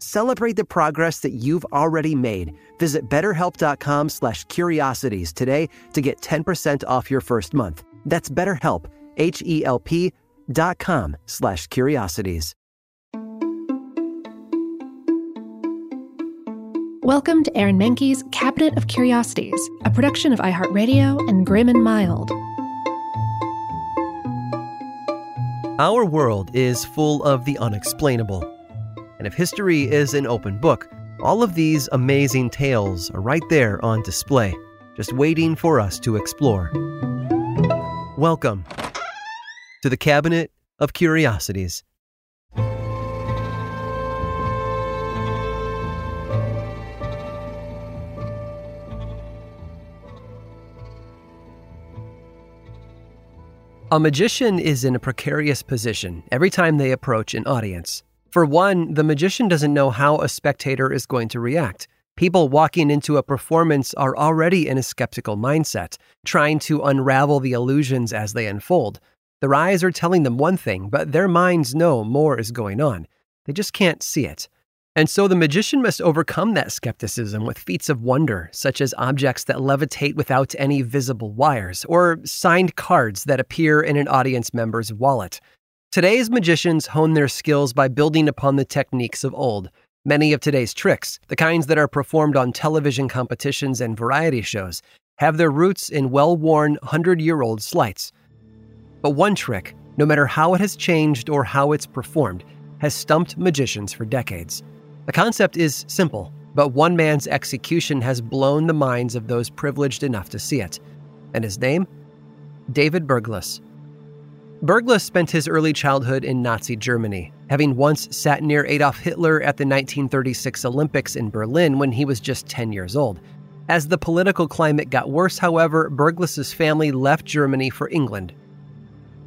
Celebrate the progress that you've already made. Visit betterhelp.com slash curiosities today to get 10% off your first month. That's betterhelp, H-E-L-P dot com slash curiosities. Welcome to Aaron Mahnke's Cabinet of Curiosities, a production of iHeartRadio and Grim and Mild. Our world is full of the unexplainable. And if history is an open book, all of these amazing tales are right there on display, just waiting for us to explore. Welcome to the Cabinet of Curiosities. A magician is in a precarious position every time they approach an audience. For one, the magician doesn't know how a spectator is going to react. People walking into a performance are already in a skeptical mindset, trying to unravel the illusions as they unfold. Their eyes are telling them one thing, but their minds know more is going on. They just can't see it. And so the magician must overcome that skepticism with feats of wonder, such as objects that levitate without any visible wires, or signed cards that appear in an audience member's wallet. Today's magicians hone their skills by building upon the techniques of old. Many of today's tricks, the kinds that are performed on television competitions and variety shows, have their roots in well worn, hundred year old sleights. But one trick, no matter how it has changed or how it's performed, has stumped magicians for decades. The concept is simple, but one man's execution has blown the minds of those privileged enough to see it. And his name? David Berglas. Berglas spent his early childhood in Nazi Germany, having once sat near Adolf Hitler at the 1936 Olympics in Berlin when he was just 10 years old. As the political climate got worse, however, Berglas's family left Germany for England.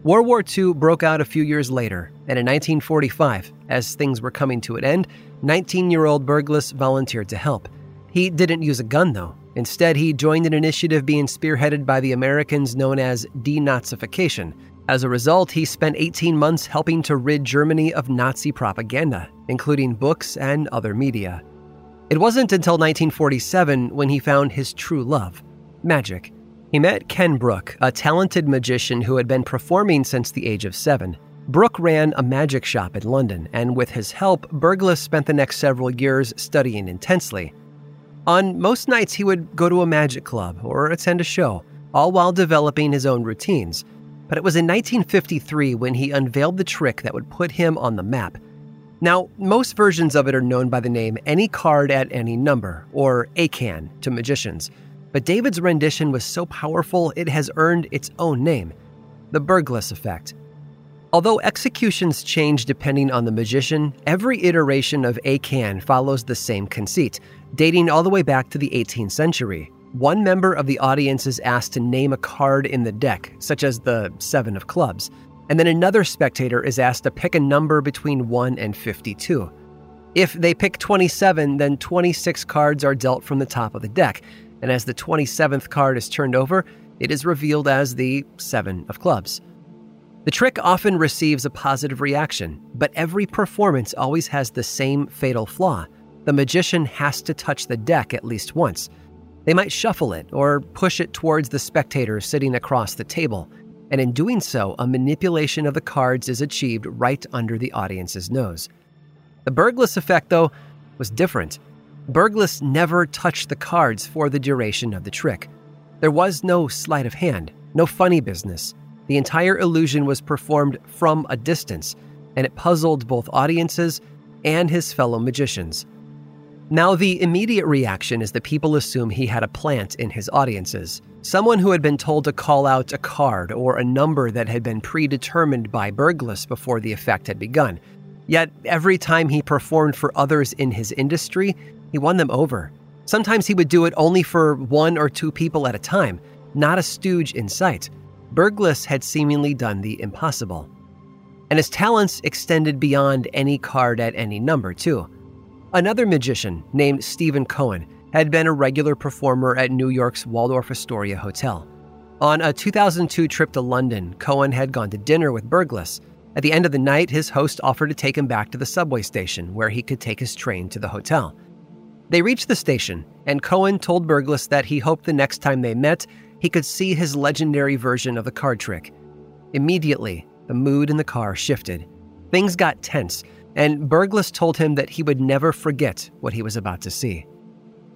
World War II broke out a few years later, and in 1945, as things were coming to an end, 19 year old Berglas volunteered to help. He didn't use a gun, though. Instead, he joined an initiative being spearheaded by the Americans known as denazification. As a result, he spent 18 months helping to rid Germany of Nazi propaganda, including books and other media. It wasn't until 1947 when he found his true love magic. He met Ken Brook, a talented magician who had been performing since the age of seven. Brook ran a magic shop in London, and with his help, Berglas spent the next several years studying intensely. On most nights, he would go to a magic club or attend a show, all while developing his own routines. But it was in 1953 when he unveiled the trick that would put him on the map. Now, most versions of it are known by the name Any Card at Any Number, or ACAN, to magicians. But David's rendition was so powerful it has earned its own name the Berglas effect. Although executions change depending on the magician, every iteration of ACAN follows the same conceit, dating all the way back to the 18th century. One member of the audience is asked to name a card in the deck, such as the Seven of Clubs, and then another spectator is asked to pick a number between 1 and 52. If they pick 27, then 26 cards are dealt from the top of the deck, and as the 27th card is turned over, it is revealed as the Seven of Clubs. The trick often receives a positive reaction, but every performance always has the same fatal flaw. The magician has to touch the deck at least once. They might shuffle it or push it towards the spectator sitting across the table, and in doing so, a manipulation of the cards is achieved right under the audience's nose. The Berglas effect, though, was different. Berglas never touched the cards for the duration of the trick. There was no sleight of hand, no funny business. The entire illusion was performed from a distance, and it puzzled both audiences and his fellow magicians. Now, the immediate reaction is that people assume he had a plant in his audiences, someone who had been told to call out a card or a number that had been predetermined by Berglas before the effect had begun. Yet, every time he performed for others in his industry, he won them over. Sometimes he would do it only for one or two people at a time, not a stooge in sight. Berglas had seemingly done the impossible. And his talents extended beyond any card at any number, too. Another magician named Stephen Cohen had been a regular performer at New York's Waldorf Astoria Hotel. On a 2002 trip to London, Cohen had gone to dinner with Berglas. At the end of the night, his host offered to take him back to the subway station where he could take his train to the hotel. They reached the station, and Cohen told Berglas that he hoped the next time they met, he could see his legendary version of the card trick. Immediately, the mood in the car shifted. Things got tense, and Berglas told him that he would never forget what he was about to see.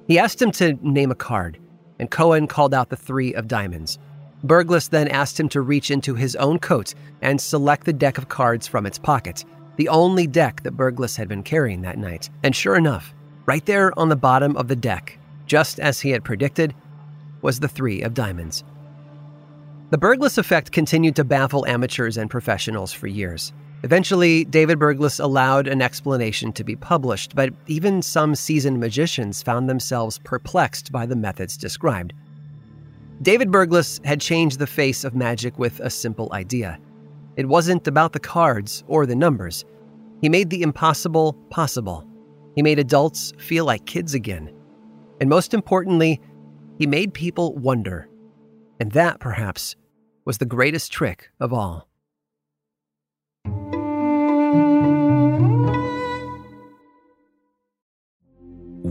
He asked him to name a card, and Cohen called out the three of diamonds. Berglas then asked him to reach into his own coat and select the deck of cards from its pocket, the only deck that Berglas had been carrying that night. And sure enough, right there on the bottom of the deck, just as he had predicted, was the three of diamonds. The Berglas effect continued to baffle amateurs and professionals for years. Eventually, David Berglas allowed an explanation to be published, but even some seasoned magicians found themselves perplexed by the methods described. David Berglas had changed the face of magic with a simple idea. It wasn't about the cards or the numbers. He made the impossible possible. He made adults feel like kids again. And most importantly, he made people wonder. And that, perhaps, was the greatest trick of all.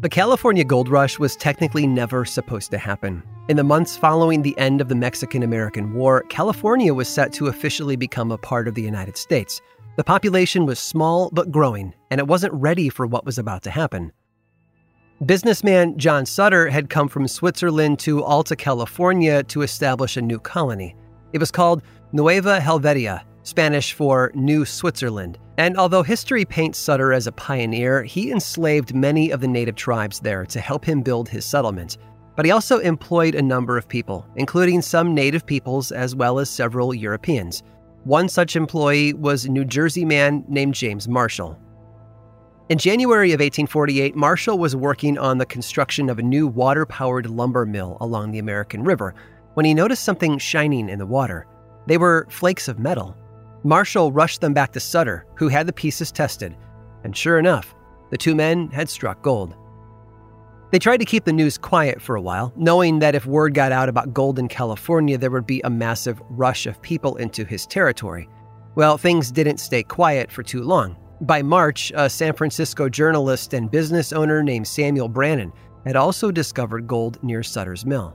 The California gold rush was technically never supposed to happen. In the months following the end of the Mexican American War, California was set to officially become a part of the United States. The population was small but growing, and it wasn't ready for what was about to happen. Businessman John Sutter had come from Switzerland to Alta California to establish a new colony. It was called Nueva Helvetia, Spanish for New Switzerland. And although history paints Sutter as a pioneer, he enslaved many of the native tribes there to help him build his settlement. But he also employed a number of people, including some native peoples as well as several Europeans. One such employee was a New Jersey man named James Marshall. In January of 1848, Marshall was working on the construction of a new water powered lumber mill along the American River when he noticed something shining in the water. They were flakes of metal. Marshall rushed them back to Sutter, who had the pieces tested, and sure enough, the two men had struck gold. They tried to keep the news quiet for a while, knowing that if word got out about gold in California, there would be a massive rush of people into his territory. Well, things didn't stay quiet for too long. By March, a San Francisco journalist and business owner named Samuel Brannan had also discovered gold near Sutter's Mill.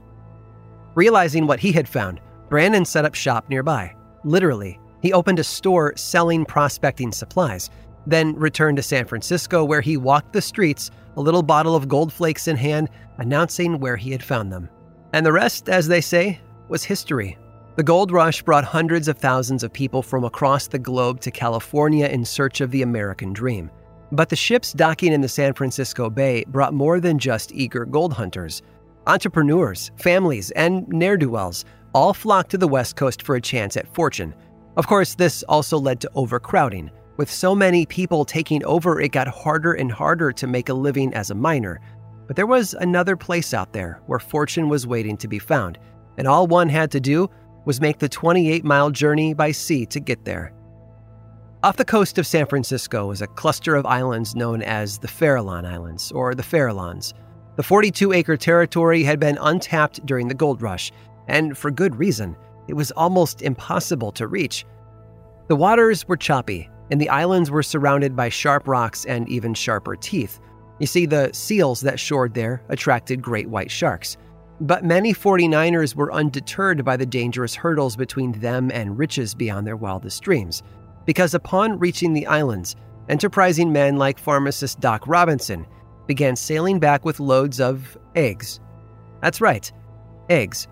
Realizing what he had found, Brannan set up shop nearby. Literally, he opened a store selling prospecting supplies, then returned to San Francisco where he walked the streets, a little bottle of gold flakes in hand, announcing where he had found them. And the rest, as they say, was history. The gold rush brought hundreds of thousands of people from across the globe to California in search of the American dream. But the ships docking in the San Francisco Bay brought more than just eager gold hunters. Entrepreneurs, families, and ne'er do wells all flocked to the West Coast for a chance at fortune. Of course, this also led to overcrowding. With so many people taking over, it got harder and harder to make a living as a miner. But there was another place out there where fortune was waiting to be found, and all one had to do was make the 28 mile journey by sea to get there. Off the coast of San Francisco is a cluster of islands known as the Farallon Islands, or the Farallones. The 42 acre territory had been untapped during the gold rush, and for good reason. It was almost impossible to reach. The waters were choppy, and the islands were surrounded by sharp rocks and even sharper teeth. You see, the seals that shored there attracted great white sharks. But many 49ers were undeterred by the dangerous hurdles between them and riches beyond their wildest dreams. Because upon reaching the islands, enterprising men like pharmacist Doc Robinson began sailing back with loads of eggs. That's right, eggs.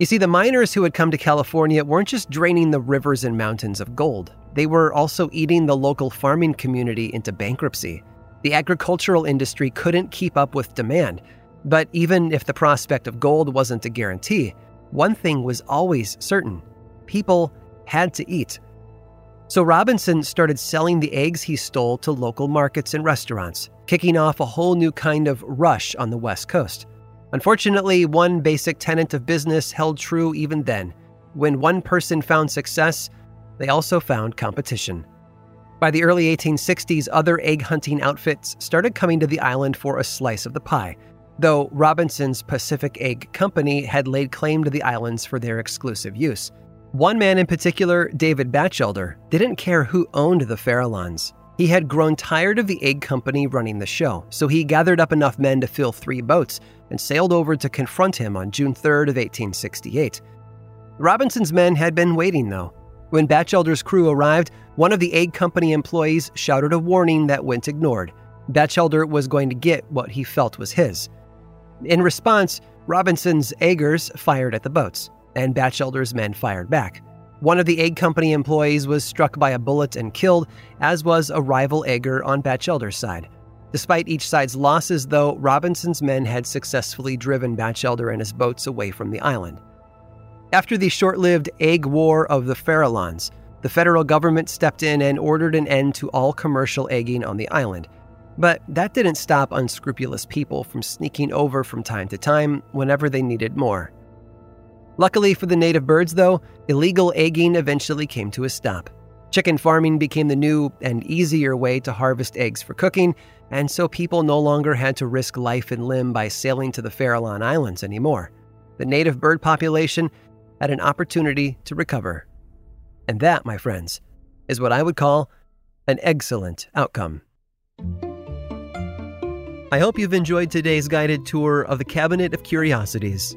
You see, the miners who had come to California weren't just draining the rivers and mountains of gold, they were also eating the local farming community into bankruptcy. The agricultural industry couldn't keep up with demand, but even if the prospect of gold wasn't a guarantee, one thing was always certain people had to eat. So Robinson started selling the eggs he stole to local markets and restaurants, kicking off a whole new kind of rush on the West Coast. Unfortunately, one basic tenet of business held true even then. When one person found success, they also found competition. By the early 1860s, other egg hunting outfits started coming to the island for a slice of the pie, though Robinson's Pacific Egg Company had laid claim to the islands for their exclusive use. One man in particular, David Batchelder, didn't care who owned the Farallones. He had grown tired of the egg company running the show, so he gathered up enough men to fill three boats and sailed over to confront him on June 3rd of 1868. Robinson's men had been waiting, though. When Batchelder's crew arrived, one of the egg company employees shouted a warning that went ignored. Batchelder was going to get what he felt was his. In response, Robinson's eggers fired at the boats, and Batchelder's men fired back. One of the egg company employees was struck by a bullet and killed, as was a rival egger on Batchelder's side. Despite each side's losses, though, Robinson's men had successfully driven Batchelder and his boats away from the island. After the short lived egg war of the Farallones, the federal government stepped in and ordered an end to all commercial egging on the island. But that didn't stop unscrupulous people from sneaking over from time to time whenever they needed more. Luckily for the native birds, though, illegal egging eventually came to a stop. Chicken farming became the new and easier way to harvest eggs for cooking, and so people no longer had to risk life and limb by sailing to the Farallon Islands anymore. The native bird population had an opportunity to recover. And that, my friends, is what I would call an excellent outcome. I hope you've enjoyed today's guided tour of the Cabinet of Curiosities.